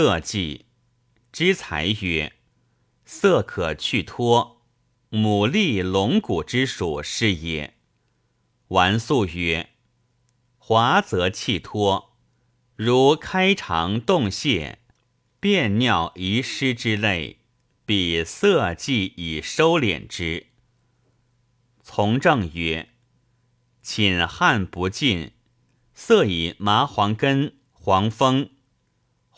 色剂。之才曰：色可去脱，牡蛎龙骨之属是也。完素曰：滑则气脱，如开肠动泄、便尿遗失之类，彼色剂以收敛之。从政曰：寝汗不尽，色以麻黄根、黄蜂；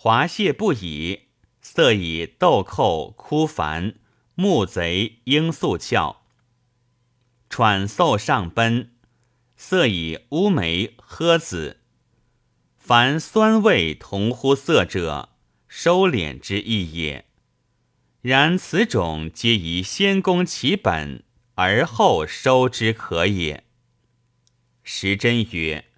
滑泻不已，色以豆蔻、枯矾、木贼、罂粟壳；喘嗽上奔，色以乌梅、诃子。凡酸味同乎色者，收敛之意也。然此种皆宜先攻其本。而后收之可也。时珍曰：“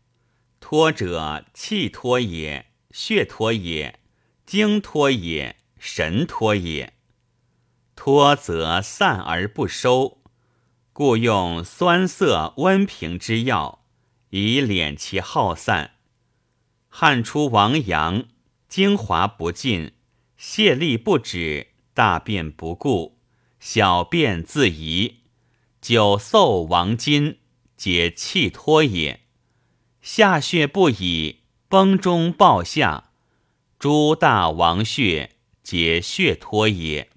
托者，气托也，血脱也，精脱也，神脱也。脱则散而不收，故用酸涩温平之药，以敛其耗散。汗出亡阳，精华不尽，泄力不止，大便不固，小便自遗。”久嗽亡筋，皆气脱也；下血不已，崩中暴下，诸大王血，皆血脱也。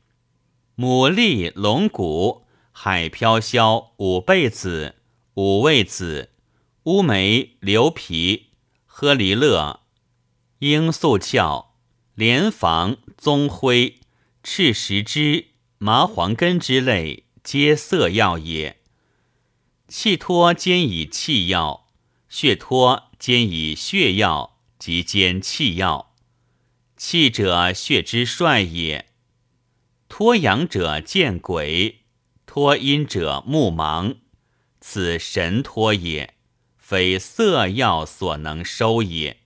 牡蛎、龙骨、海飘消、五倍子、五味子、乌梅、硫皮、诃离勒、罂粟壳、莲房、棕灰、赤石脂、麻黄根之类。皆色药也。气脱兼以气药，血脱兼以血药，及兼气药。气者，血之帅也。脱阳者见鬼，脱阴者目盲，此神脱也，非色药所能收也。